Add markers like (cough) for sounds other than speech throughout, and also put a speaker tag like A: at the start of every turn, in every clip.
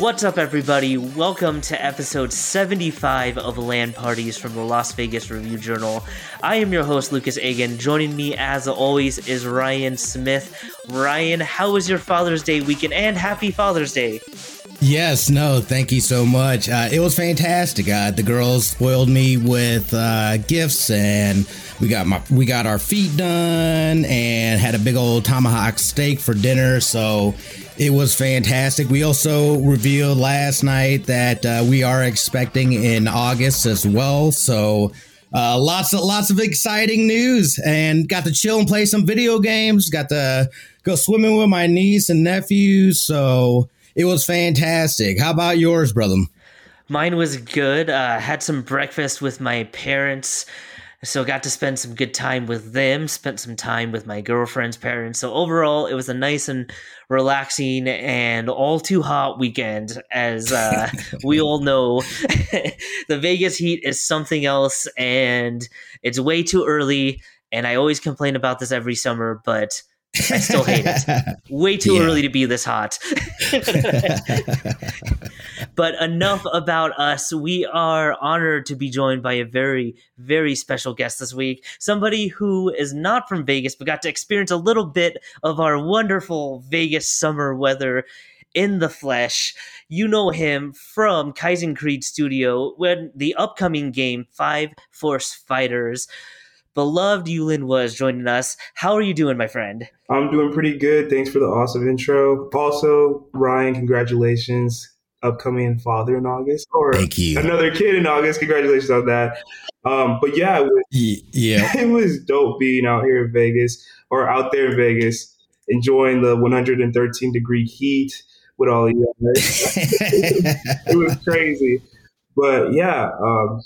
A: What's up, everybody? Welcome to episode 75 of Land Parties from the Las Vegas Review Journal. I am your host, Lucas Agan. Joining me, as always, is Ryan Smith. Ryan, how was your Father's Day weekend? And happy Father's Day!
B: Yes, no, thank you so much. Uh, it was fantastic. Uh, the girls spoiled me with uh, gifts, and we got my we got our feet done, and had a big old tomahawk steak for dinner. So it was fantastic. We also revealed last night that uh, we are expecting in August as well. So uh, lots of lots of exciting news, and got to chill and play some video games. Got to go swimming with my niece and nephews. So it was fantastic. How about yours, brother?
A: Mine was good. Uh, had some breakfast with my parents. So got to spend some good time with them, spent some time with my girlfriend's parents. So overall, it was a nice and relaxing and all too hot weekend. As uh, (laughs) we all know, (laughs) the Vegas heat is something else and it's way too early. And I always complain about this every summer, but I still hate it. Way too yeah. early to be this hot. (laughs) but enough about us. We are honored to be joined by a very, very special guest this week. Somebody who is not from Vegas, but got to experience a little bit of our wonderful Vegas summer weather in the flesh. You know him from Kaizen Creed Studio when the upcoming game, Five Force Fighters Belove Yulin was joining us. How are you doing, my friend?
C: I'm doing pretty good. Thanks for the awesome intro. Also, Ryan, congratulations. Upcoming father in August, or
B: Thank you.
C: another kid in August. Congratulations on that. Um, but yeah, it was,
B: yeah, (laughs)
C: it was dope being out here in Vegas or out there in Vegas, enjoying the 113 degree heat with all of you. (laughs) it was crazy, but yeah, um,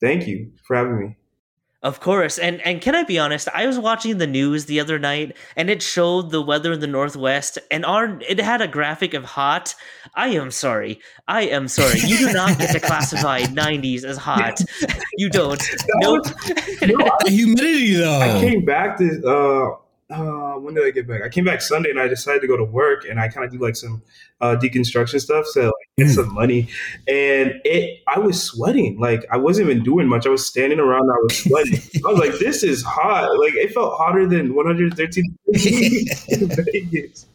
C: thank you for having me.
A: Of course. And and can I be honest? I was watching the news the other night and it showed the weather in the northwest and our it had a graphic of hot. I am sorry. I am sorry. You do not get to (laughs) classify 90s as hot. You don't. (laughs) Nope. (laughs)
B: no, humidity though.
C: I came back to uh uh, when did I get back? I came back Sunday and I decided to go to work and I kind of do like some uh, deconstruction stuff, so like, get mm. some money. And it, I was sweating. Like I wasn't even doing much. I was standing around. I was sweating. I was like, "This is hot." Like it felt hotter than 113 in (laughs) Vegas.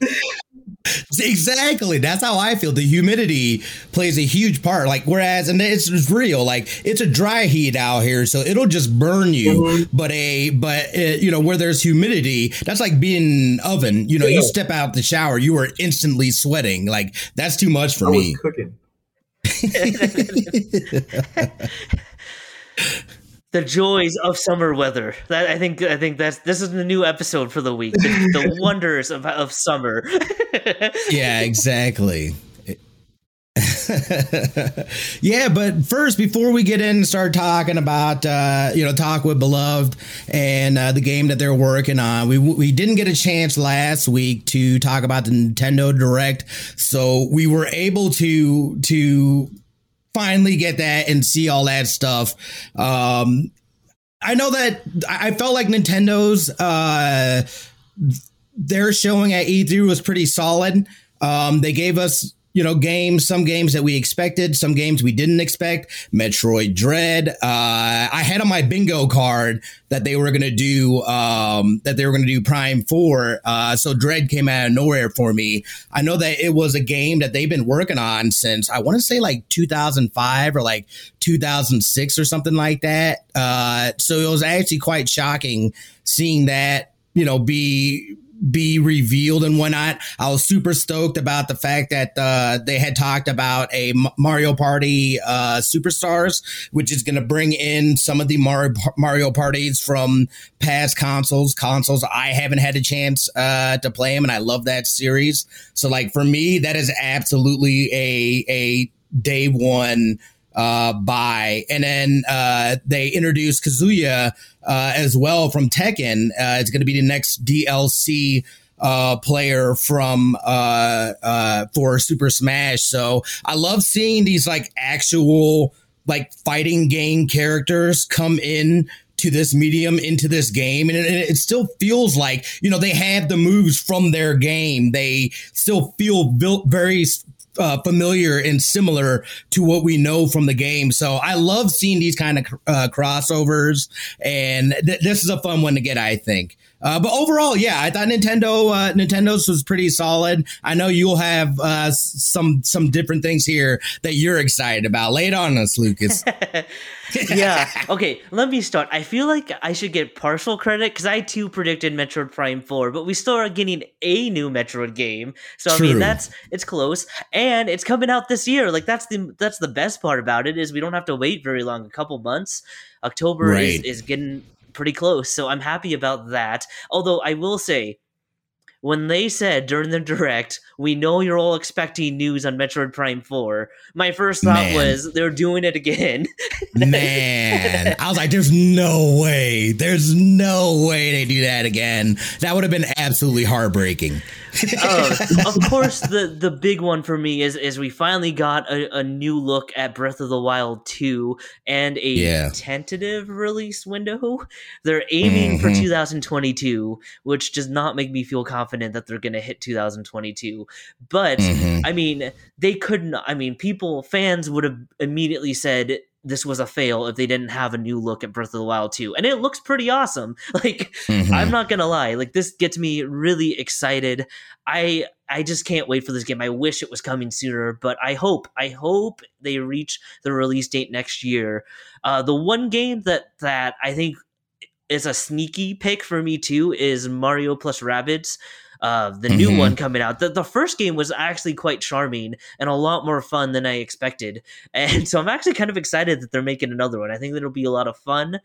C: (laughs)
B: Exactly. That's how I feel. The humidity plays a huge part. Like, whereas, and it's, it's real. Like, it's a dry heat out here, so it'll just burn you. Mm-hmm. But a, but it, you know, where there's humidity, that's like being in an oven. You know, yeah. you step out the shower, you are instantly sweating. Like, that's too much for
C: I
B: me.
C: cooking. (laughs) (laughs)
A: the joys of summer weather. That I think I think that's this is the new episode for the week. The, the (laughs) wonders of of summer. (laughs)
B: yeah, exactly. (laughs) yeah, but first, before we get in and start talking about, uh, you know, talk with beloved and uh, the game that they're working on, we we didn't get a chance last week to talk about the Nintendo Direct, so we were able to to finally get that and see all that stuff. Um, I know that I felt like Nintendo's uh, their showing at E3 was pretty solid. Um, they gave us you know, games, some games that we expected, some games we didn't expect. Metroid Dread. Uh, I had on my bingo card that they were going to do, um, that they were going to do Prime 4. Uh, so Dread came out of nowhere for me. I know that it was a game that they've been working on since I want to say like 2005 or like 2006 or something like that. Uh, so it was actually quite shocking seeing that, you know, be be revealed and whatnot. I was super stoked about the fact that uh, they had talked about a Mario Party uh, Superstars, which is going to bring in some of the Mario, Mario parties from past consoles. Consoles I haven't had a chance uh, to play them, and I love that series. So, like for me, that is absolutely a a day one uh, buy. And then uh, they introduced Kazuya uh, as well from Tekken. Uh, it's going to be the next DLC uh, player from for Super Smash. So I love seeing these like actual like fighting game characters come in to this medium into this game and it, it, still feels like you know they have the moves from their game they still feel built very uh, familiar and similar to what we know from the game. So I love seeing these kind of uh, crossovers, and th- this is a fun one to get. I think. Uh, but overall, yeah, I thought Nintendo uh, Nintendo's was pretty solid. I know you'll have uh, some some different things here that you're excited about. Lay it on us, Lucas. (laughs)
A: yeah. Okay. Let me start. I feel like I should get partial credit because I too predicted Metroid Prime Four, but we still are getting a new Metroid game. So True. I mean, that's it's close, and it's coming out this year. Like that's the that's the best part about it is we don't have to wait very long. A couple months. October right. is, is getting pretty close. So I'm happy about that. Although I will say, when they said during the direct, we know you're all expecting news on Metroid Prime 4, my first thought Man. was they're doing it again. (laughs)
B: Man, I was like, there's no way. There's no way they do that again. That would have been absolutely heartbreaking.
A: Uh, (laughs) of course, the the big one for me is is we finally got a, a new look at Breath of the Wild 2 and a yeah. tentative release window. They're aiming mm-hmm. for 2022, which does not make me feel confident that they're going to hit 2022. But mm-hmm. I mean, they couldn't. I mean, people fans would have immediately said this was a fail if they didn't have a new look at Breath of the Wild 2. And it looks pretty awesome. (laughs) Like mm-hmm. I'm not going to lie. Like this gets me really excited. I I just can't wait for this game. I wish it was coming sooner, but I hope I hope they reach the release date next year. Uh the one game that that I think is a sneaky pick for me too is Mario plus Rabbids uh, the mm-hmm. new one coming out. The, the first game was actually quite charming and a lot more fun than I expected. (laughs) And so I'm actually kind of excited that they're making another one. I think that'll be a lot of fun.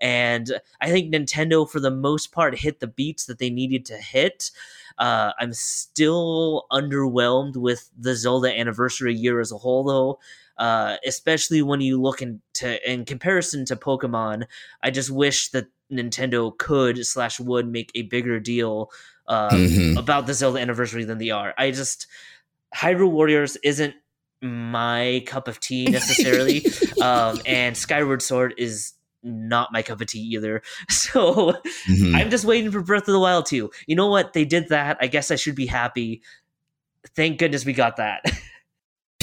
A: And I think Nintendo, for the most part, hit the beats that they needed to hit. Uh, I'm still underwhelmed with the Zelda anniversary year as a whole, though. Uh, especially when you look into in comparison to Pokemon, I just wish that Nintendo could slash would make a bigger deal um, mm-hmm. about the Zelda anniversary than they are. I just Hyrule Warriors isn't my cup of tea necessarily, (laughs) um, and Skyward Sword is not my cup of tea either. (laughs) So mm-hmm. I'm just waiting for Breath of the Wild 2. You know what? They did that. I guess I should be happy. Thank goodness we got that. (laughs)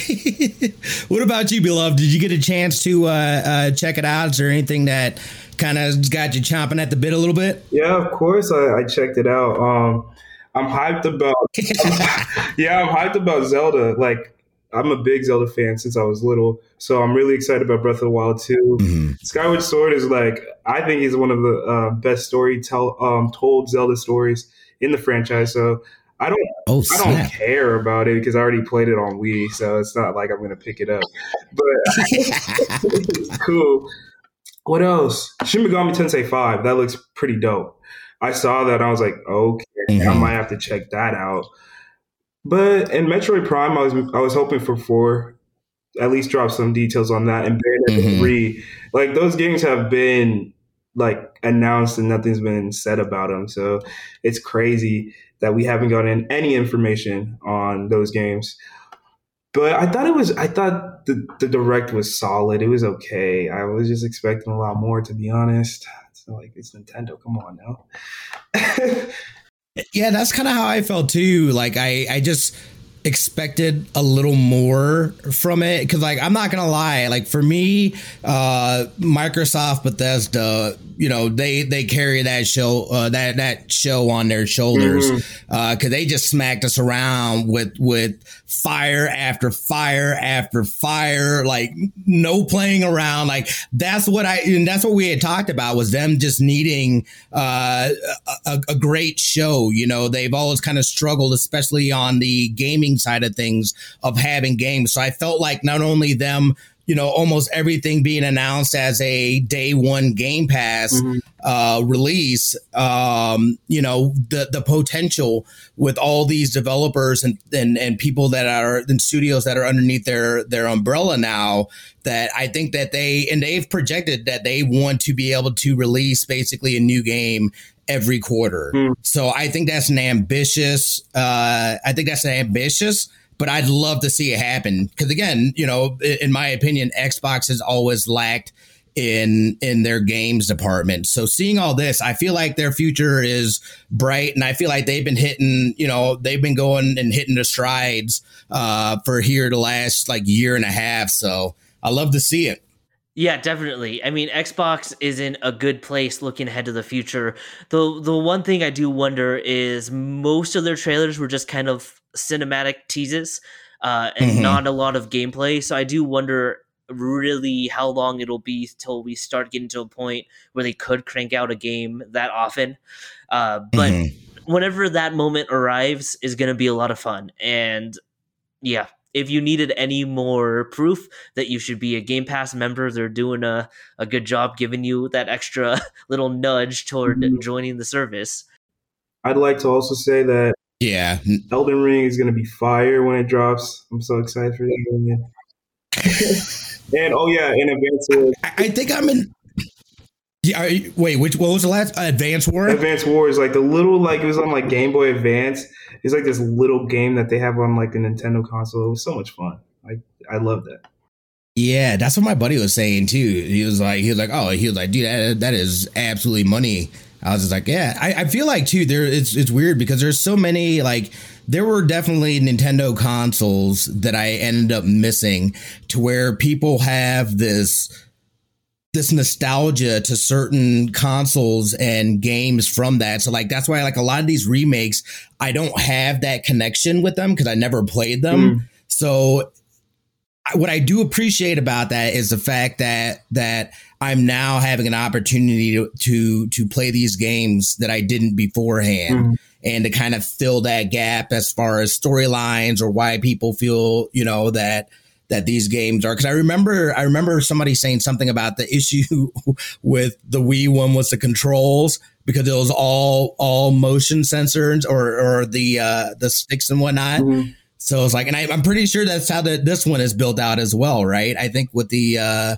A: (laughs)
B: what about you, Belove? Did you get a chance to uh, uh, check it out? Is there anything that kind of got you chomping at the bit a little bit?
C: Yeah, of course. I, I checked it out. Um, I'm hyped about. (laughs) (laughs) yeah, I'm hyped about Zelda. Like, I'm a big Zelda fan since I was little, so I'm really excited about Breath of the Wild too. Mm-hmm. Skyward Sword is like I think he's one of the uh, best story tell um, told Zelda stories in the franchise. So I don't oh, I don't care about it because I already played it on Wii, so it's not like I'm gonna pick it up. But (laughs) (laughs) cool. What else? Shin Megami Tensei 5. That looks pretty dope. I saw that I was like, okay, mm-hmm. I might have to check that out. But in Metroid Prime, I was I was hoping for four, at least drop some details on that. And Bayonetta mm-hmm. three, like those games have been like announced and nothing's been said about them. So it's crazy that we haven't gotten any information on those games. But I thought it was. I thought the the direct was solid. It was okay. I was just expecting a lot more, to be honest. So like it's Nintendo. Come on now. (laughs)
B: yeah, that's kind of how I felt too. Like I, I just expected a little more from it. Because like i'm not gonna lie like for me uh microsoft bethesda you know they they carry that show uh, that that show on their shoulders Uh, because mm-hmm. uh, they just smacked us around with with fire after fire after fire like no playing around. Like that's what i and that's what we had talked about was them just needing uh, a, a great show. You know they've always kind of struggled especially on the gaming side of things of having games so i felt like not only them you know, almost everything being announced as a day one Game Pass mm-hmm. Uh, release. Um, you know, the the potential with all these developers and, and and people that are in studios that are underneath their their umbrella now. That I think that they and they've projected that they want to be able to release basically a new game every quarter. Mm. So I think that's an ambitious. Uh, I think that's an ambitious but I'd love to see it happen because again, you know, in my opinion, Xbox has always lacked in in their games department. So seeing all this, I feel like their future is bright, and I feel like they've been hitting, you know, they've been going and hitting the strides uh, for here the last like year and a half. So I love to see it.
A: Yeah, definitely. I mean, Xbox is in a good place looking ahead to the future. The the one thing I do wonder is most of their trailers were just kind of cinematic teases uh, and mm-hmm. not a lot of gameplay. So I do wonder really how long it'll be till we start getting to a point where they could crank out a game that often. Uh, but mm-hmm. whenever that moment arrives, is going to be a lot of fun. And yeah, if you needed any more proof that you should be a Game Pass member, they're doing a, a good job giving you that extra (laughs) little nudge toward mm-hmm. joining the service.
C: I'd like to also say that
B: yeah,
C: Elden Ring is going to be fire when it drops. I'm so excited for that. (laughs) and oh yeah, in Advance Wars.
B: I think I'm in. Yeah, wait, which what was the last uh, Advance War?
C: Advance War is like the little like it was on like Game Boy Advance. It's like this little game that they have on like a Nintendo console. It was so much fun. I I love that.
B: Yeah, that's what my buddy was saying too. He was like, he was like, oh, he was like, dude, that, that is absolutely money. I was just like, yeah, I, I feel like too. There, it's it's weird because there's so many like there were definitely Nintendo consoles that I ended up missing to where people have this this nostalgia to certain consoles and games from that. So like that's why like a lot of these remakes, I don't have that connection with them because I never played them. Mm. So what I do appreciate about that is the fact that that I'm now having an opportunity to to, to play these games that I didn't beforehand. Mm and to kind of fill that gap as far as storylines or why people feel, you know, that that these games are because I remember I remember somebody saying something about the issue (laughs) with the Wii one was the controls because it was all all motion sensors or or the uh the sticks and whatnot. Mm-hmm. So it's like, and I, am pretty sure that's how the, this one is built out as well, right? I think with the uh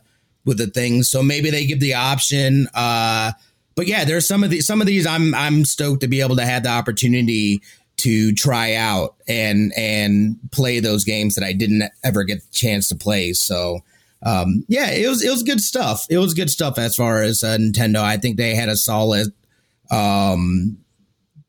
B: with the things, so maybe they give the option. uh but yeah, there's some of these. Some of these, I'm I'm stoked to be able to have the opportunity to try out and and play those games that I didn't ever get the chance to play. So um, yeah, it was it was good stuff. It was good stuff as far as uh, Nintendo. I think they had a solid um,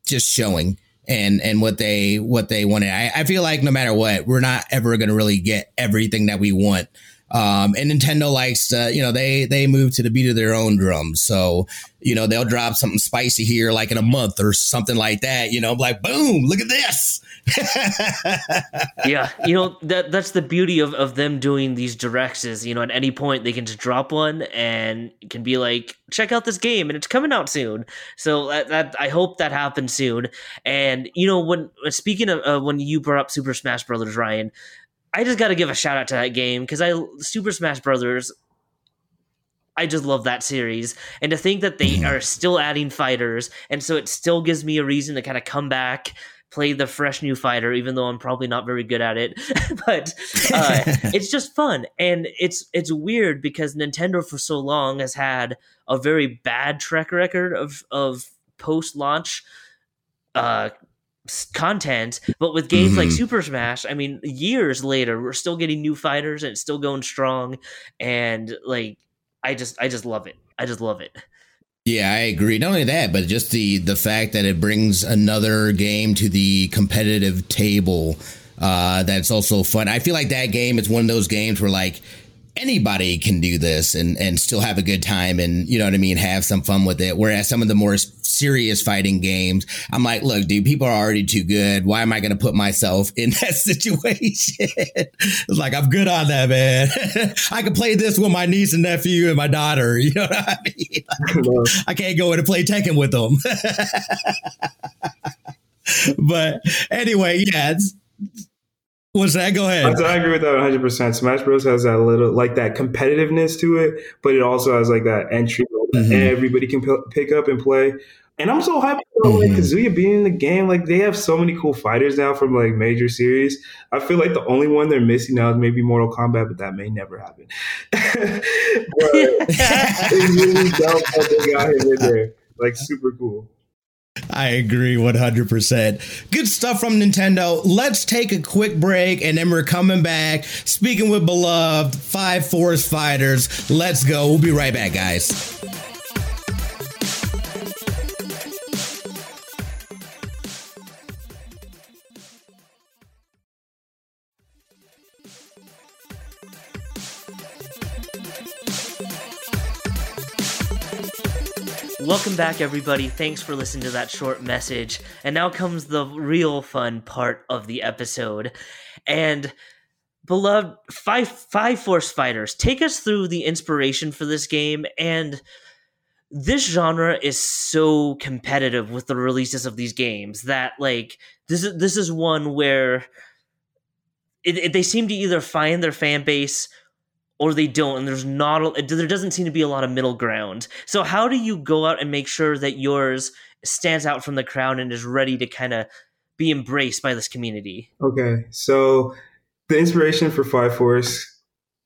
B: just showing and and what they what they wanted. I, I feel like no matter what, we're not ever going to really get everything that we want um, and Nintendo likes to, you know, they they move to the beat of their own drums. So, you know, they'll drop something spicy here like in a month or something like that, you know, like boom, look at this. (laughs)
A: yeah, you know, that that's the beauty of, of them doing these directs is, you know, at any point they can just drop one and can be like, check out this game and it's coming out soon. So that, that I hope that happens soon. And you know, when speaking of uh, when you brought up Super Smash Brothers, Ryan, I just got to give a shout out to that game because I Super Smash Brothers. I just love that series, and to think that they are still adding fighters, and so it still gives me a reason to kind of come back, play the fresh new fighter, even though I'm probably not very good at it. (laughs) but uh, (laughs) it's just fun, and it's it's weird because Nintendo for so long has had a very bad track record of of post launch uh, content but with games mm-hmm. like super smash i mean years later we're still getting new fighters and it's still going strong and like i just i just love it i just love it
B: yeah, I agree. Not only that, but just the the fact that it brings another game to the competitive table. Uh, that's also fun. I feel like that game is one of those games where like anybody can do this and and still have a good time and you know what I mean have some fun with it. Whereas some of the more serious fighting games I'm like look dude people are already too good. Why am I going to put myself (laughs) in that situation? It's like I'm good on that man. (laughs) I can play this with my niece and nephew and my daughter you know what I mean? (laughs) I can't go in and play Tekken with them. But anyway yeah What's that? Go ahead.
C: I agree with that 100. percent Smash Bros has that little like that competitiveness to it, but it also has like that entry mm-hmm. that everybody can p- pick up and play. And I'm so happy about mm-hmm. like Kazuya being in the game. Like they have so many cool fighters now from like major series. I feel like the only one they're missing now is maybe Mortal Kombat, but that may never happen. (laughs) it's (laughs) really dope that they got him in there. Like super cool.
B: I agree 100%. Good stuff from Nintendo. Let's take a quick break and then we're coming back speaking with Belove Five Force Fighters. Let's go. We'll be right back, guys.
A: Welcome back, everybody. Thanks for listening to that short message. And now comes the real fun part of the episode. And Belove five five force fighters, take us through the inspiration for this game. And this genre is so competitive with the releases of these games that like this is this is one where it, it, they seem to either find their fan base or they don't and there's not a, there doesn't seem to be a lot of middle ground. So how do you go out and make sure that yours stands out from the crowd and is ready to kind of be embraced by this community?
C: Okay so the inspiration for five force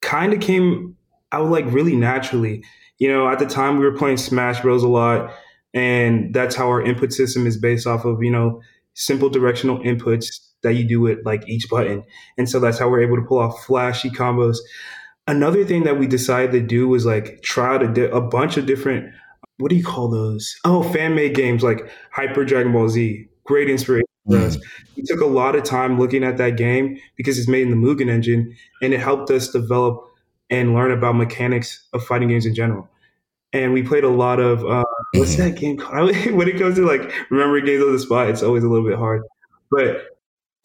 C: kind of came out like really naturally. You know at the time we were playing smash bros a lot and that's how our input system is based off of you know simple directional inputs that you do with like each button. And so that's how we're able to pull off flashy combos another thing that we decided to do was like try out a, di- a bunch of different what do you call those? Oh fan made games like hyper dragon ball z. Great inspiration for us. We took a lot of time looking at that game because it's made in the mugen engine and it helped us develop and learn about mechanics of fighting games in general. And we played a lot of uh, what's that game called? (laughs) When it comes to like remembering games on the spot it's always a little bit hard. But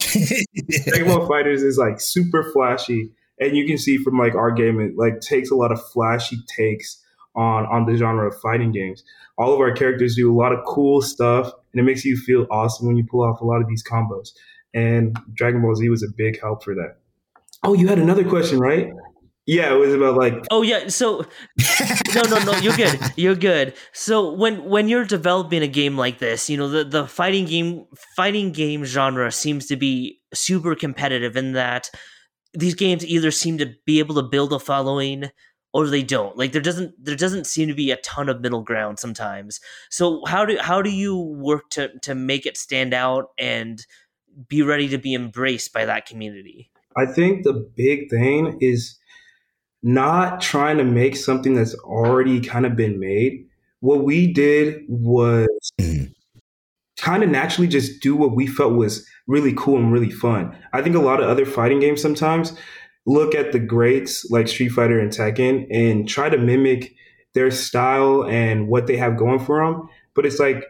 C: (laughs) Dragon Ball FighterZ is like super flashy and you can see from like our game it like takes a lot of flashy takes on on the genre of fighting games all of our characters do a lot of cool stuff and it makes you feel awesome when you pull off a lot of these combos and dragon ball z was a big help for that oh you had another question right yeah, it was about like.
A: Oh yeah, so (laughs) no, no, no. You're good. You're good. So when when you're developing a game like this, you know the the fighting game fighting game genre seems to be super competitive in that these games either seem to be able to build a following or they don't. Like there doesn't there doesn't seem to be a ton of middle ground sometimes. So how do how do you work to to make it stand out and be ready to be embraced by that community?
C: I think the big thing is not trying to make something that's already kind of been made. What we did was mm kind of naturally just do what we felt was really cool and really fun. I think a lot of other fighting games sometimes look at the greats like Street Fighter and Tekken and try to mimic their style and what they have going for them. But it's like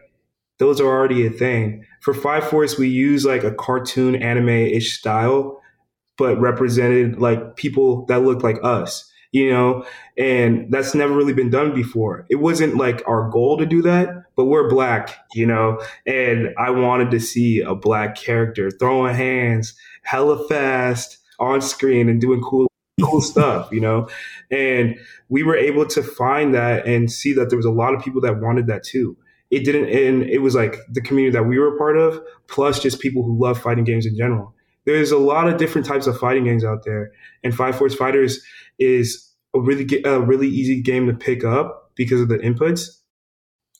C: those are already a thing. For Five Force, we use like a cartoon anime ish style, but represented like people that look like us you know, and that's never really been done before. It wasn't like our goal to do that, but we're black, you know, and I wanted to see a black character throwing hands hella fast on screen and doing cool cool stuff, you know? And we were able to find that and see that there was a lot of people that wanted that too. It didn't, and it was like the community that we were a part of, plus just people who love fighting games in general. There's a lot of different types of fighting games out there, and Five Force Fighters is a really a really easy game to pick up because of the inputs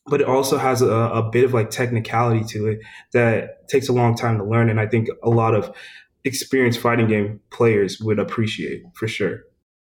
C: but it also has a, a, bit of like technicality to it that takes a long time to learn and i think a lot of experienced fighting game players would appreciate for sure.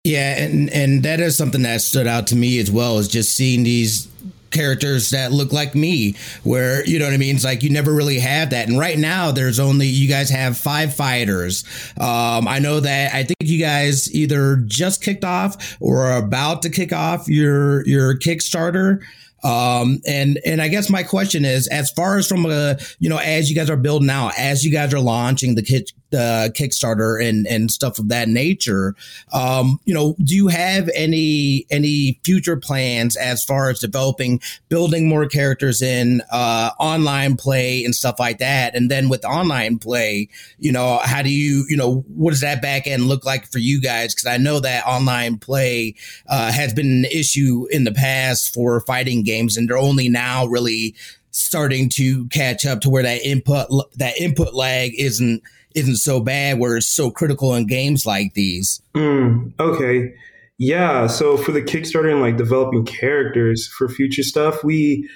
B: Yeah and and that is something that stood out to me as well is just seeing these characters that look like me where you know what i mean? It's like you never really have that. And right now there's only you guys have five fighters. Um i know that i think you guys either just kicked off or are about to kick off your your kickstarter. Um, and and I guess my question is, as far as from a you know, as you guys are building out, as you guys are launching the the Kickstarter and and stuff of that nature, um, you know, do you have any any future plans as far as developing, building more characters in uh, online play and stuff like that? And then with online play, you know, how do you you know what does that back end look like for you guys? Because I know that online play uh, has been an issue in the past for fighting games, and they're only now really starting to catch up to where that input that input lag isn't isn't so bad where it's so critical in games like these
C: mm, okay yeah so for the kickstarter and like developing characters for future stuff we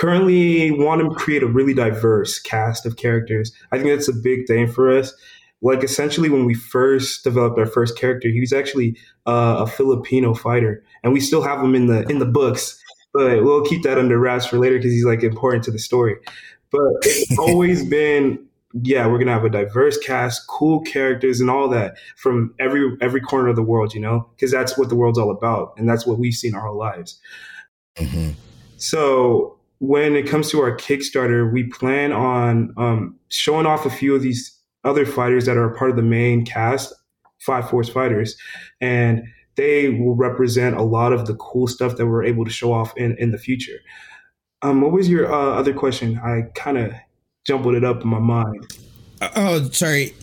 C: currently want to create a really diverse cast of characters. I think that's a big thing for us. Like essentially, when we first developed our first character, he was actually uh, a Filipino fighter, and we still have him in the in the books. But we'll keep that under wraps for later because he's like important to the story. But it's (laughs) always been yeah, we're gonna have a diverse cast, cool characters, and all that from every every corner of the world. You know, because that's what the world's all about, and that's what we've seen our whole lives. Mm-hmm. So when it comes to our Kickstarter, we plan on um, showing off a few of these other fighters that are part of the main cast, Five Force Fighters, and they will represent a lot of the cool stuff that we're able to show off in in the future. Um, what was your uh, other question? I kind of jumbled it up in my mind.
B: Uh, oh, sorry.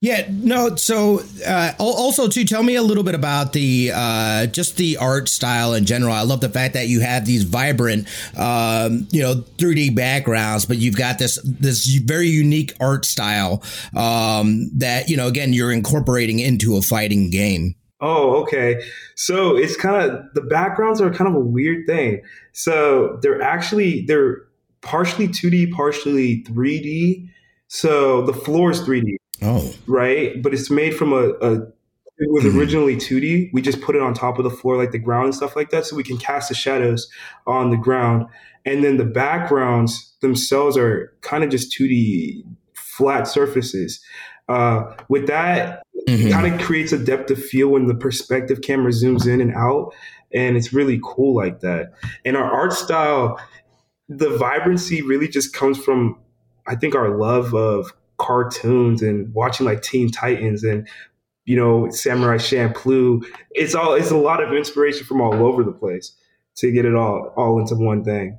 B: Yeah, no. So, uh, also, to tell me a little bit about the uh, just the art style in general. I love the fact that you have these vibrant, um, you know, 3D backgrounds, but you've got this this very unique art style um, that you know, again, you're incorporating into a fighting game.
C: Oh, okay. So it's kind of the backgrounds are kind of a weird thing. So they're actually they're partially 2D, partially 3D. So the floor is 3D.
B: Oh.
C: Right? But it's made from a, a it was mm-hmm. originally 2D. We just put it on top of the floor, like the ground and stuff like that, so we can cast the shadows on the ground. And then the backgrounds themselves are kind of just 2D flat surfaces. Uh, with that, mm-hmm. it kind of creates a depth of feel when the perspective camera zooms in and out. And it's really cool like that. And our art style, the vibrancy really just comes from, I think, our love of cartoons and watching like Teen Titans and you know Samurai Champloo. It's all it's a lot of inspiration from all over the place to get it all all into one thing.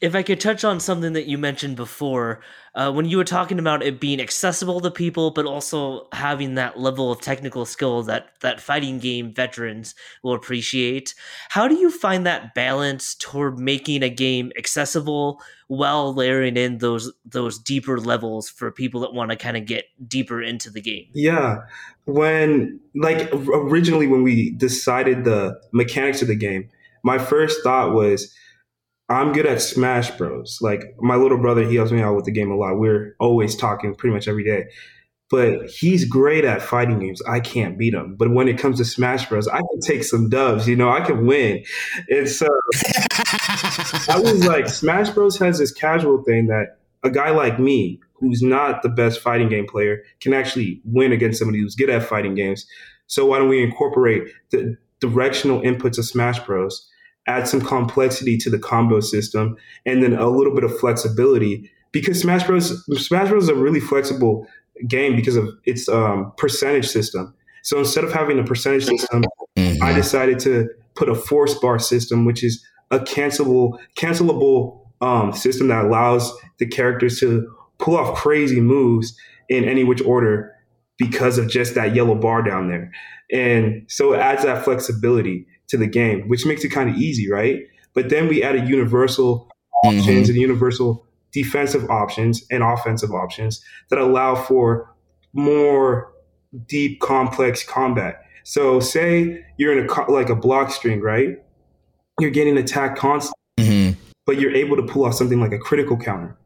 A: If I could touch on something that you mentioned before, uh, when you were talking about it being accessible to people, but also having that level of technical skill that that fighting game veterans will appreciate, how do you find that balance toward making a game accessible while layering in those those deeper levels for people that want to kind of get deeper into the game?
C: Yeah, when like originally when we decided the mechanics of the game, my first thought was I'm good at Smash Bros. Like my little brother, he helps me out with the game a lot. We're always talking pretty much every day. But he's great at fighting games. I can't beat him. But when it comes to Smash Bros, I can take some dubs. You know, I can win. And so I was like, (laughs) Smash Bros has this casual thing that a guy like me, who's not the best fighting game player, can actually win against somebody who's good at fighting games. So why don't we incorporate the directional inputs of Smash Bros add some complexity to the combo system, and then a little bit of flexibility. Because Smash Bros. Smash Bros. is a really flexible game because of its um, percentage system. So instead of having a percentage system, mm-hmm. I decided to put a force bar system, which is a cancelable cancelable um, system that allows the characters to pull off crazy moves in any which order because of just that yellow bar down there. And so it adds that flexibility to the game, which makes it kind of easy, right? But then we added universal mm-hmm. options and universal defensive options and offensive options that allow for more deep, complex combat. So, say you're in a like a block string, right? You're getting attacked constantly, mm-hmm. but you're able to pull off something like a critical counter.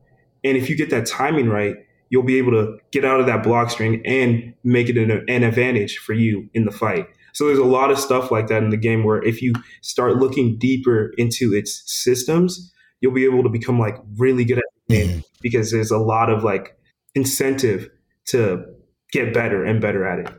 C: And if you get that timing right, you'll be able to get out of that block string and make it an, an advantage for you in the fight. So there's a lot of stuff like that in the game where if you start looking deeper into its systems, you'll be able to become like really good at the game mm-hmm. because there's a lot of like incentive to get better and better at it.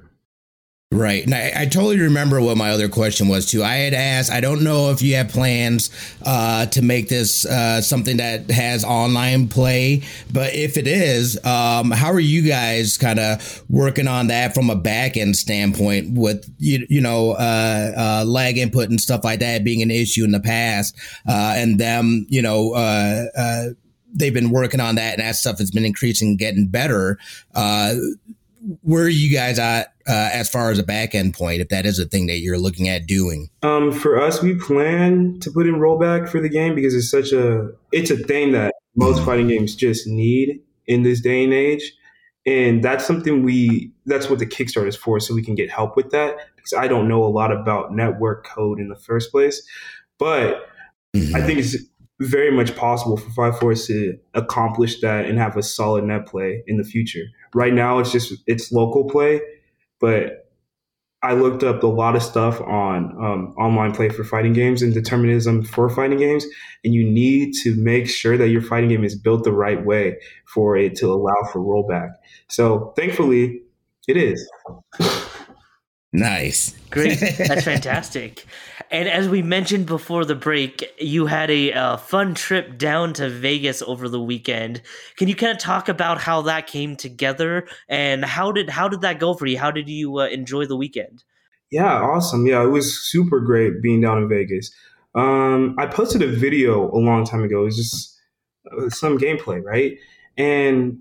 B: Right. And I, I, totally remember what my other question was too. I had asked, I don't know if you have plans uh, to make this uh, something that has online play, but if it is, um, how are you guys kind of working on that from a back end standpoint with, you, you know, uh, uh, lag input and stuff like that being an issue in the past uh, and them, you know, uh, they've been working on that and that stuff has been increasing, getting better where are you guys at uh, as far as a back end point, if that is a thing that you're looking at doing?
C: Um, for us, we plan to put in rollback for the game because it's such a it's a thing that most fighting games just need in this day and age. And that's something we that's what the Kickstarter is for, so we can get help with that. Because I don't know a lot about network code in the first place. But mm-hmm. I think it's very much possible for Five Force to accomplish that and have a solid net play in the future. Right now, it's just it's local play, but I looked up a lot of stuff on um, online play for fighting games and determinism for fighting games, and you need to make sure that your fighting game is built the right way for it to allow for rollback. So, thankfully, it is.
B: Nice.
A: Great. (laughs) That's fantastic. And as we mentioned before the break, you had a uh, fun trip down to Vegas over the weekend. Can you kind of talk about how that came together and how did how did that go for you? How did you uh, enjoy the weekend?
C: Yeah, awesome. Yeah, it was super great being down in Vegas. Um, I posted a video a long time ago. It was just uh, some gameplay, right? And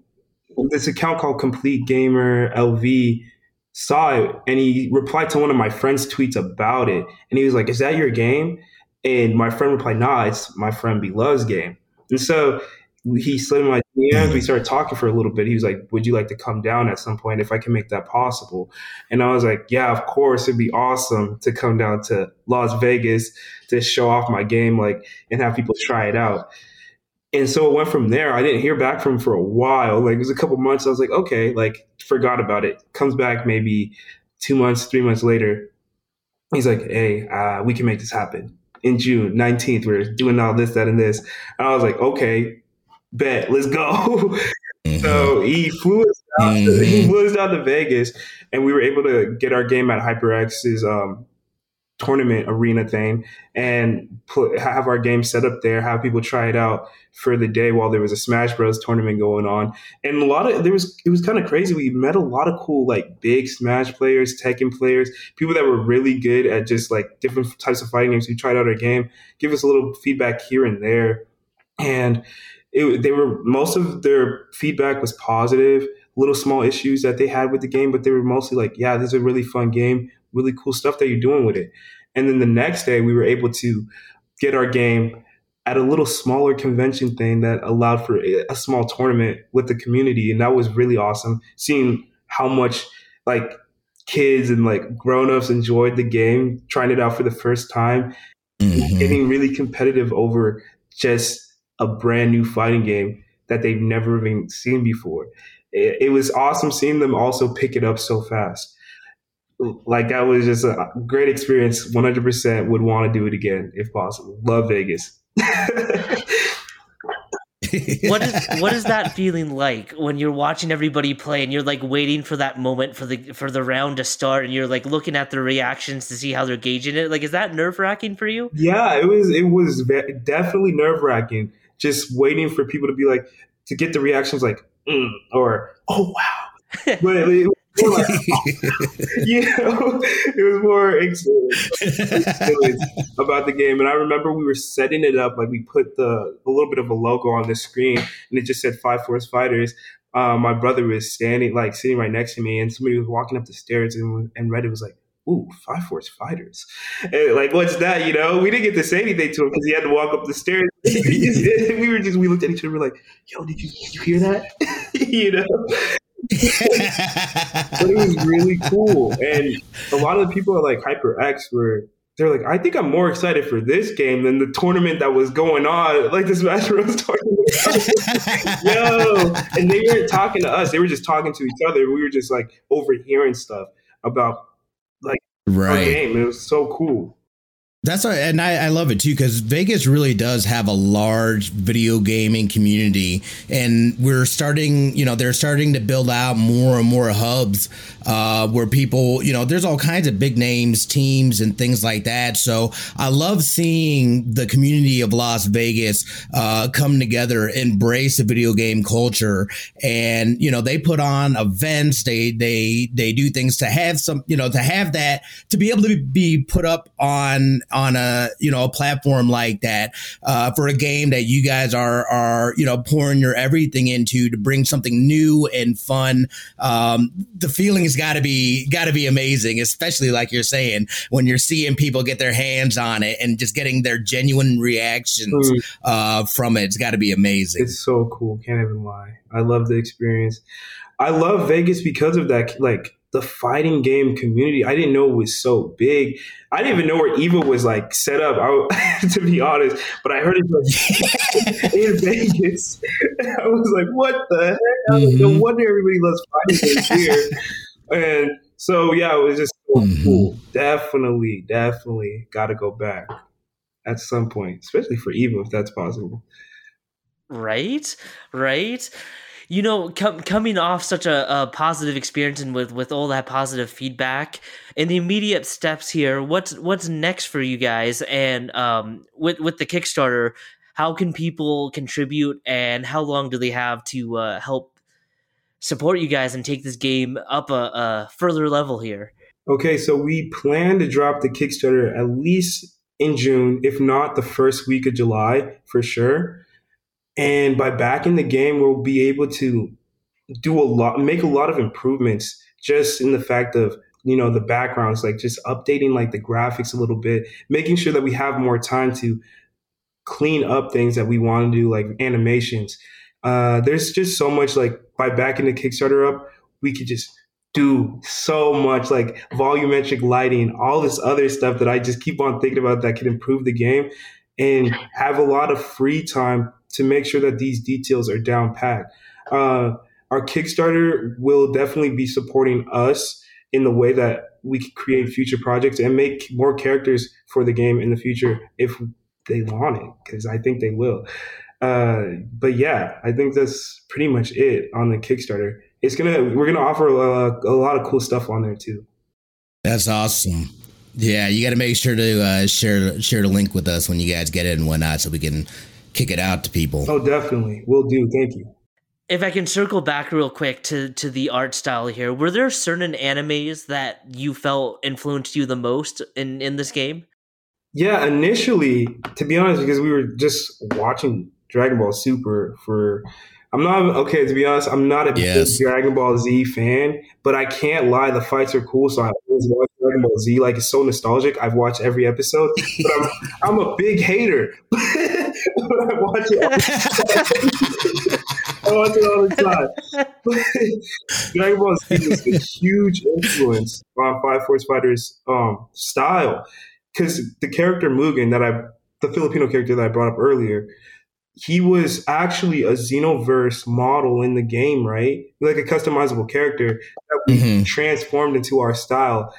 C: this account called Complete Gamer LV saw it and he replied to one of my friend's tweets about it. And he was like, Is that your game? And my friend replied, Nah, it's my friend Belove's game. And so he slid in my DMs. We started talking for a little bit. He was like, Would you like to come down at some point if I can make that possible? And I was like, Yeah, of course. It'd be awesome to come down to Las Vegas to show off my game, like, and have people try it out. And so it went from there. I didn't hear back from him for a while. Like it was a couple months. I was like, okay, like forgot about it. Comes back maybe two months, three months later. He's like, hey, uh, we can make this happen. In June 19th, we're doing all this, that, and this. And I was like, okay, bet, let's go. (laughs) Mm-hmm. So he flew us out mm-hmm. to, he flew us down to Vegas and we were able to get our game at HyperX's um, tournament arena thing and put have our game set up there, have people try it out for the day while there was a Smash Bros tournament going on. And a lot of there was it was kind of crazy. We met a lot of cool like big Smash players, Tekken players, people that were really good at just like different types of fighting games who tried out our game, give us a little feedback here and there. And it, they were most of their feedback was positive little small issues that they had with the game, but they were mostly like, yeah, this is a really fun game really cool stuff that you're doing with it. And then the next day, we were able to get our game at a little smaller convention thing that allowed for a small tournament with the community. And that was really awesome seeing how much like kids and like grown-ups enjoyed the game, trying it out for the first time, mm-hmm. getting really competitive over just a brand new fighting game that they've never even seen before. It, it was awesome seeing them also pick it up so fast like that was just a great experience. 100% would want to do it again if possible. Love Vegas. (laughs)
A: what is what is that feeling like when you're watching everybody play and you're like waiting for that moment for the for the round to start and you're like looking at their reactions to see how they're gauging it? Like, is that nerve wracking for you?
C: Yeah, it was. It was definitely nerve wracking. Just waiting for people to be like to get the reactions like mm, or oh wow. (laughs) but it, (laughs) (laughs) you know, it was more experience, (laughs) about the game. And I remember we were setting it up, like we put the a little bit of a logo on the screen, and it just said Five Force Fighters. Um, my brother was standing, like sitting right next to me, and somebody was walking up the stairs, and and Reddit was like, ooh, Five Force Fighters. And like, what's that? You know, we didn't get to say anything to him because he had to walk up the stairs. we were just, we looked at each other, we are like, yo, did you, did you hear that? you know? But it was really cool. And a lot of the people at like HyperX were they're like, I think I'm more excited for this game than the tournament that was going on, like this Smash Bros. tournament. (laughs) Yo, and they weren't talking to us; they were just talking to each other. We were just like overhearing stuff about like right. our game. It was so cool.
B: That's right, and I, I love it too because Vegas really does have a large video gaming community, and we're starting. You know, they're starting to build out more and more hubs uh, where people, you know, there's all kinds of big names, teams, and things like that. So I love seeing the community of Las Vegas uh, come together, embrace the video game culture, and you know, they put on events. They they they do things to have some, you know, to have that to be able to be put up on on a you know a platform like that uh, for a game that you guys are are you know pouring your everything into to bring something new and fun. Um, the feeling has got to be got to be amazing, especially like you're saying when you're seeing people get their hands on it and just getting their genuine reactions mm. uh, from it. It's got to be amazing.
C: It's so cool. Can't even lie. I love the experience. I love Vegas because of that. Like the fighting game community, I didn't know it was so big. I didn't even know where Evo was like set up. I, (laughs) to be honest, but I heard it like, (laughs) in Vegas. (laughs) I was like, "What the heck?" Mm-hmm. no wonder everybody loves fighting games here. and so yeah, it was just so mm-hmm. cool. Definitely, definitely got to go back at some point, especially for Evo if that's possible.
A: Right, right you know, com- coming off such a, a, positive experience and with, with all that positive feedback, in the immediate steps here, what's what's next for you guys? And um, with with the Kickstarter, how can people contribute, and how long do they have to uh, help support you guys and take this game up a, a further level here?
C: Okay, so we plan to drop the Kickstarter at least in June, if not the first week of July for sure. And by backing the game, we'll be able to do a lot, make a lot of improvements just in the fact of, you know, the backgrounds, like just updating like the graphics a little bit, making sure that we have more time to clean up things that we want to do, like animations. Uh, there's just so much like by backing the Kickstarter up, we could just do so much like volumetric lighting, all this other stuff that I just keep on thinking about that could improve the game and have a lot of free time to make sure that these details are down packed. Uh, our Kickstarter will definitely be supporting us in the way that we can create future projects and make more characters for the game in the future if they want it, because I think they will. Uh, but yeah, I think that's pretty much it on the Kickstarter. It's gonna we're gonna offer a, a lot of cool stuff on there too.
B: That's awesome. Yeah, you got to make sure to uh, share share the link with us when you guys get it and whatnot, so we can kick it out to people.
C: Oh, definitely. We'll do. Thank you.
A: If I can circle back real quick to to the art style here, were there certain animes that you felt influenced you the most in in this game?
C: Yeah, initially, to be honest, because we were just watching Dragon Ball Super for I'm not okay to be honest. I'm not a yes. big Dragon Ball Z fan, but I can't lie. The fights are cool, so I always watch Dragon Ball Z. Like it's so nostalgic. I've watched every episode, but I'm (laughs) I'm a big hater. (laughs) I watch it. I watch it all the time. (laughs) Dragon Ball Z is a huge influence on Fire Force Fighters um, style because the character Mugen that I, the Filipino character that I brought up earlier, he was actually a Xenoverse model in the game, right? Like a customizable character that we mm-hmm. transformed into our style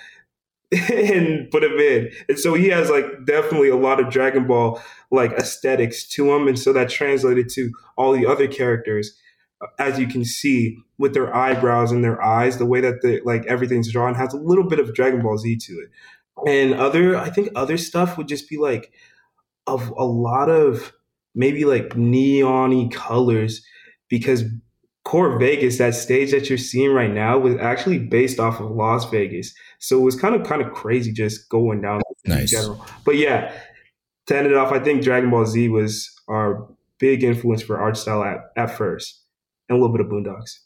C: (laughs) and put him in. And so he has like definitely a lot of Dragon Ball like aesthetics to him. And so that translated to all the other characters, uh, as you can see with their eyebrows and their eyes, the way that the like everything's drawn has a little bit of Dragon Ball Z to it. And other, I think other stuff would just be like of a lot of maybe like neony colors because Core Vegas, that stage that you're seeing right now, was actually based off of Las Vegas. So it was kind of kind of crazy just going down nice. in general. But yeah, to end it off, I think Dragon Ball Z was our big influence for art style at, at first, and a little bit of Boondocks.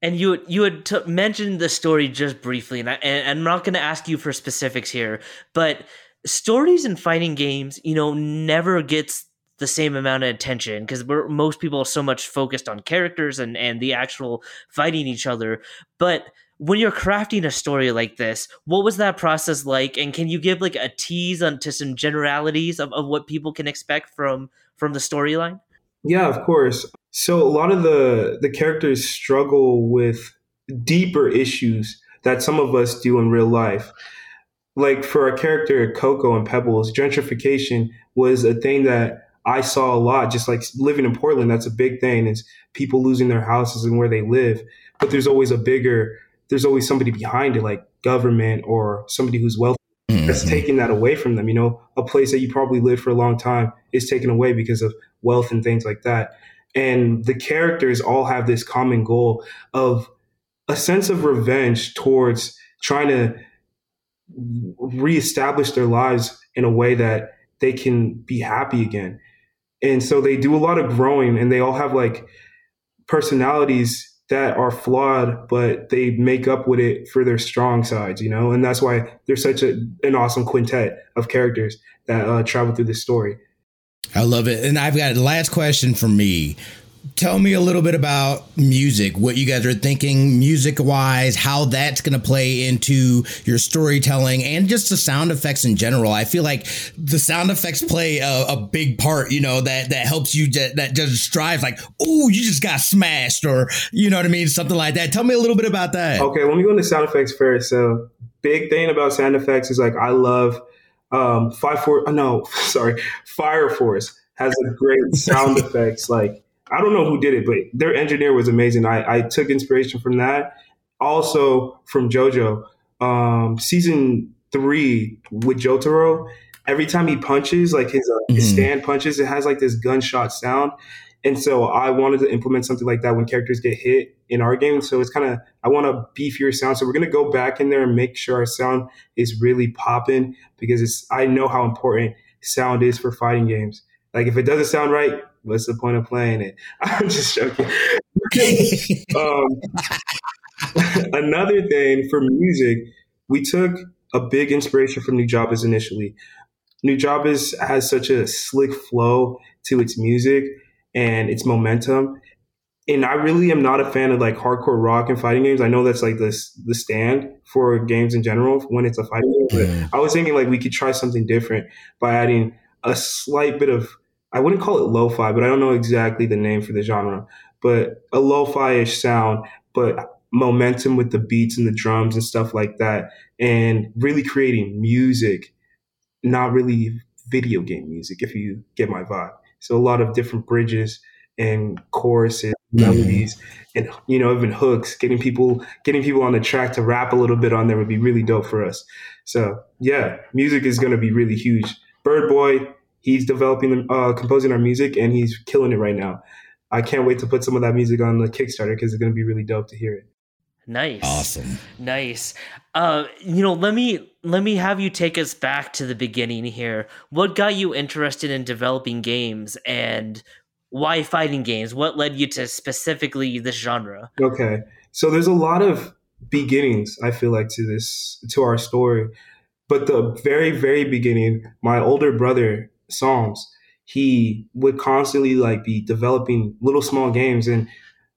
A: And you you had t- mentioned the story just briefly, and, I, and I'm not going to ask you for specifics here, but stories in fighting games, you know, never gets the same amount of attention because most people are so much focused on characters and and the actual fighting each other. But when you're crafting a story like this, what was that process like? And can you give like a tease onto some generalities of, of what people can expect from from the storyline?
C: Yeah, of course. So a lot of the the characters struggle with deeper issues that some of us do in real life like for a character Coco and Pebbles, gentrification was a thing that I saw a lot. Just like living in Portland, that's a big thing. Is people losing their houses and where they live. But there's always a bigger, there's always somebody behind it, like government or somebody who's wealthy. Mm-hmm. That's taking that away from them. You know, a place that you probably lived for a long time is taken away because of wealth and things like that. And the characters all have this common goal of a sense of revenge towards trying to reestablish their lives in a way that they can be happy again. And so they do a lot of growing and they all have like personalities that are flawed, but they make up with it for their strong sides, you know? And that's why there's such a, an awesome quintet of characters that uh, travel through this story.
B: I love it. And I've got a last question for me. Tell me a little bit about music, what you guys are thinking music wise, how that's going to play into your storytelling and just the sound effects in general. I feel like the sound effects play a, a big part, you know, that, that helps you, that, that just drives like, oh, you just got smashed or, you know what I mean? Something like that. Tell me a little bit about that.
C: Okay. Let me go into sound effects first. So big thing about sound effects is like, I love, um, five, four, no, (laughs) sorry, Fire Force has a great sound (laughs) effects like I don't know who did it, but their engineer was amazing. I, I took inspiration from that. Also from JoJo, um, season three with Jotaro. Every time he punches, like his, uh, mm-hmm. stand punches, it has like this gunshot sound. And so I wanted to implement something like that when characters get hit in our game. So it's kind of I want a beefier sound. So we're gonna go back in there and make sure our sound is really popping because it's I know how important sound is for fighting games. Like if it doesn't sound right, what's the point of playing it? (laughs) I'm just joking. (laughs) um, another thing for music, we took a big inspiration from Nujabes initially. Nujabes has such a slick flow to its music and its momentum. And I really am not a fan of like hardcore rock and fighting games. I know that's like this the stand for games in general when it's a fighting game. But mm. I was thinking like we could try something different by adding a slight bit of I wouldn't call it lo-fi, but I don't know exactly the name for the genre, but a lo-fi-ish sound, but momentum with the beats and the drums and stuff like that, and really creating music, not really video game music, if you get my vibe. So a lot of different bridges and choruses, mm-hmm. melodies, and you know even hooks. Getting people getting people on the track to rap a little bit on there would be really dope for us. So yeah, music is going to be really huge. Bird Boy he's developing, uh, composing our music, and he's killing it right now. I can't wait to put some of that music on the Kickstarter because it's going to be really dope to hear it.
A: Nice.
B: Awesome.
A: Nice. Uh, you know, let me let me have you take us back to the beginning here. What got you interested in developing games and why fighting games? What led you to specifically this genre?
C: Okay. So there's a lot of beginnings I feel like to this to our story. But the very very beginning, my older brother Psalms, he would constantly like be developing little small games and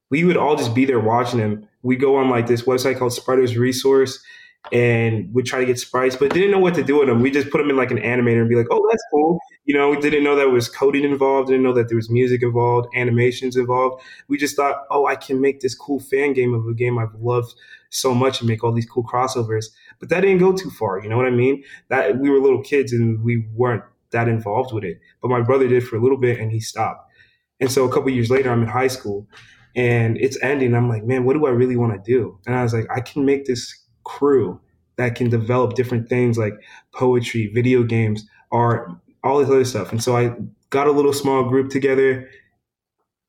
C: we would all just be there watching him. We go on like this website called Spriters Resource and we try to get sprites, but didn't know what to do with them. We just put them in like an animator and be like, oh, that's cool. You know, we didn't know that was coding involved, didn't know that there was music involved, animations involved. We just thought, oh, I can make this cool fan game of a game I've loved so much and make all these cool crossovers. But that didn't go too far. You know what I mean? That we were little kids and we weren't that involved with it. But my brother did for a little bit and he stopped. And so a couple years later, I'm in high school and it's ending. I'm like, man, what do I really want to do? And I was like, I can make this crew that can develop different things like poetry, video games, art, all this other stuff. And so I got a little small group together.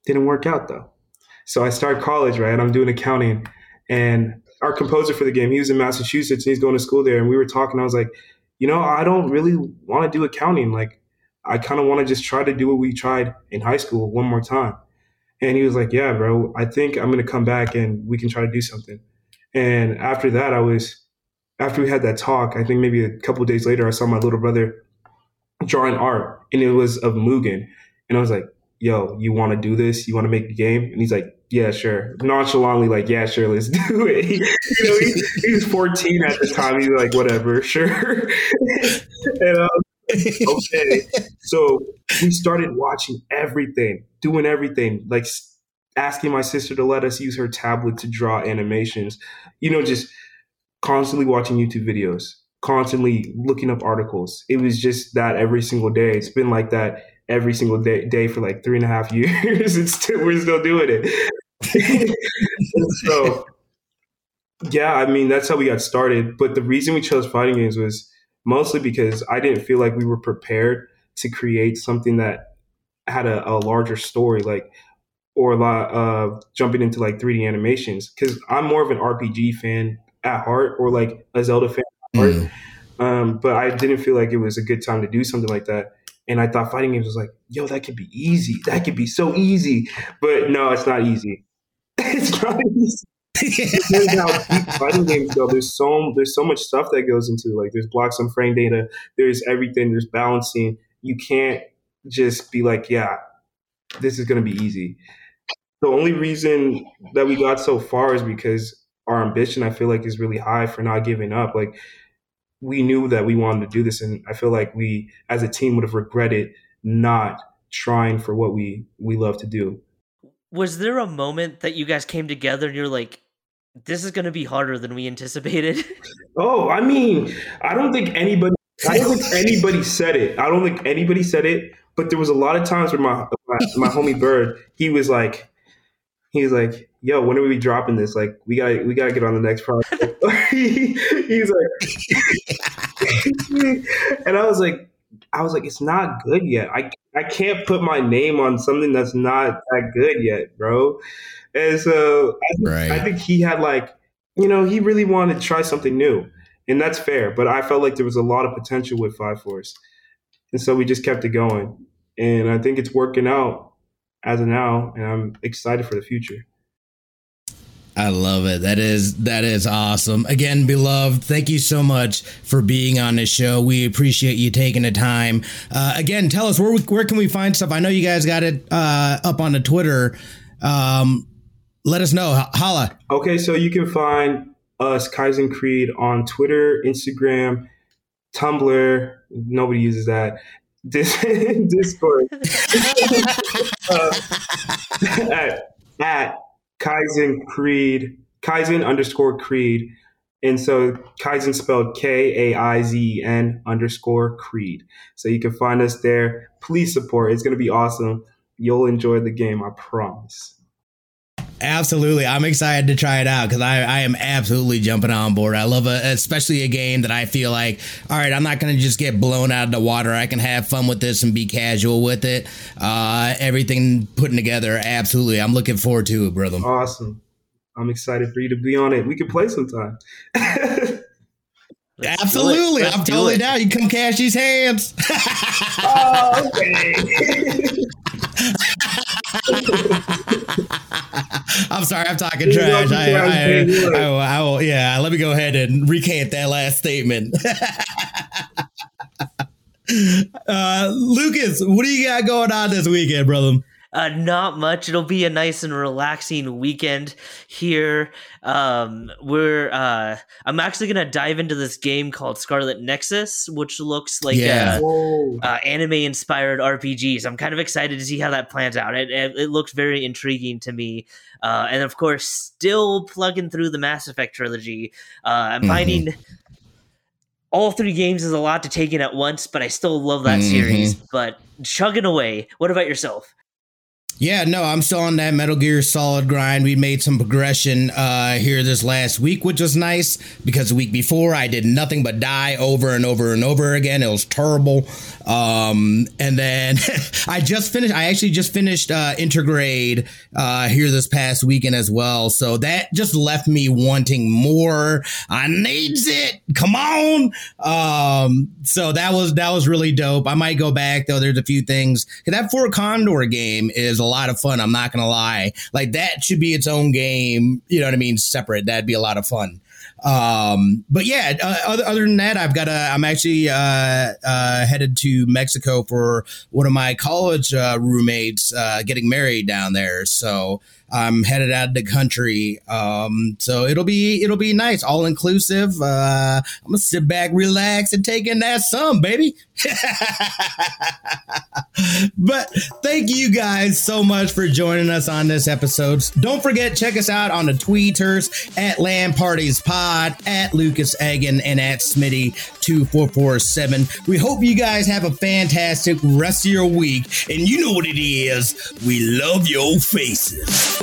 C: Didn't work out though. So I started college, right? I'm doing accounting. And our composer for the game, he was in Massachusetts and he's going to school there. And we were talking. I was like, you know, I don't really want to do accounting. Like, I kind of want to just try to do what we tried in high school one more time. And he was like, yeah, bro, I think I'm going to come back and we can try to do something. And after that, I was, after we had that talk, I think maybe a couple days later, I saw my little brother drawing art and it was of Mugen. And I was like, yo, you want to do this? You want to make a game? And he's like, yeah, sure. Nonchalantly, like, yeah, sure, let's (laughs) do it. You know, he, he, was 14 at the time. He's like, whatever, (laughs) sure. (laughs) and um, okay, so we started watching everything, doing everything, like asking my sister to let us use her tablet to draw animations. You know, just constantly watching YouTube videos, constantly looking up articles. It was just that every single day. It's been like that every single day, day for like three and a half (laughs) years. It's still, we're still doing it. (laughs) so, yeah, I mean, that's how we got started. But the reason we chose fighting games was mostly because I didn't feel like we were prepared to create something that had a, a larger story, like, or a lot of jumping into like 3D animations. Cause I'm more of an RPG fan at heart or like a Zelda fan at heart. Mm. Um, but I didn't feel like it was a good time to do something like that. And I thought fighting games was like, yo, that could be easy. That could be so easy. But no, it's not easy. (laughs) it's not easy. (laughs) fighting games go. There's so there's so much stuff that goes into like there's blocks on frame data. There's everything. There's balancing. You can't just be like, yeah, this is gonna be easy. the only reason that we got so far is because our ambition, I feel like, is really high for not giving up. Like we knew that we wanted to do this, and I feel like we, as a team, would have regretted not trying for what we we love to do.
A: Was there a moment that you guys came together and you're like, "This is going to be harder than we anticipated"? (laughs)
C: Oh, I mean, I don't think anybody. I don't think anybody said it. I don't think anybody said it. But there was a lot of times where my my, my homie Bird, he was like, he was like, "Yo, when are we dropping this? Like, we got to we got to get on the next project." (laughs) he, he's like, (laughs) and I was like, I was like, it's not good yet. I I can't put my name on something that's not that good yet, bro. And so I think, right. I think he had like, you know, he really wanted to try something new, and that's fair. But I felt like there was a lot of potential with Five Force, and so we just kept it going, and I think it's working out as of now, and I'm excited for the future.
B: I love it. That is that is awesome. Again, Belove, thank you so much for being on this show. We appreciate you taking the time. Uh, again, tell us where where can we find stuff. I know you guys got it uh, up on the Twitter. Um, let us know. Holla.
C: Okay, so you can find us Kaizen Creed on Twitter, Instagram, Tumblr. Nobody uses that. (laughs) Discord. (laughs) uh, (laughs) at, at Kaizen Creed, Kaizen underscore Creed. And so Kaizen spelled K A I Z E N underscore Creed. So you can find us there. Please support. It's going to be awesome. You'll enjoy the game, I promise.
B: Absolutely. I'm excited to try it out because I, I am absolutely jumping on board. I love it, especially a game that I feel like, all right, I'm not going to just get blown out of the water. I can have fun with this and be casual with it. Uh, everything putting together, absolutely. I'm looking forward to it, brother.
C: Awesome. I'm excited for you to be on it. We can play sometime. (laughs)
B: Absolutely. I'm totally down. You come cash these hands. (laughs) oh, okay. (laughs) (laughs) I'm sorry, I'm talking trash. I, I, I, I, will, yeah, let me go ahead and recant that last statement. (laughs) uh, Lucas, what do you got going on this weekend, brother?
A: Uh, not much. It'll be a nice and relaxing weekend here. Um, we're uh, I'm actually gonna dive into this game called Scarlet Nexus, which looks like yeah. a, uh, anime inspired RPG. So I'm kind of excited to see how that plans out. It it, it looks very intriguing to me. Uh, and of course, still plugging through the Mass Effect trilogy. Uh, I'm mm-hmm. finding all three games is a lot to take in at once, but I still love that mm-hmm. series. But chugging away. What about yourself?
B: Yeah, no, I'm still on that Metal Gear Solid grind. We made some progression uh, here this last week, which was nice because the week before I did nothing but die over and over and over again. It was terrible. Um, and then (laughs) I just finished. I actually just finished uh, Intergrade uh, here this past weekend as well. So that just left me wanting more. I needs it. Come on. Um, so that was that was really dope. I might go back though. There's a few things. That Fort Condor game is a lot of fun. I'm not gonna lie. Like that should be its own game. You know what I mean? Separate. That'd be a lot of fun. Um, but yeah, uh, other, other than that, I've got a, I'm actually, uh, uh, headed to Mexico for one of my college, uh, roommates, uh, getting married down there. So, I'm headed out of the country. Um, so it'll be it'll be nice, all inclusive. Uh, I'm gonna sit back, relax, and take in that sun, baby. (laughs) but thank you guys so much for joining us on this episode. Don't forget, check us out on the tweeters at Land Parties Pod, at Lucas Egan, and at Smitty2447. We hope you guys have a fantastic rest of your week. And you know what it is. We love your faces.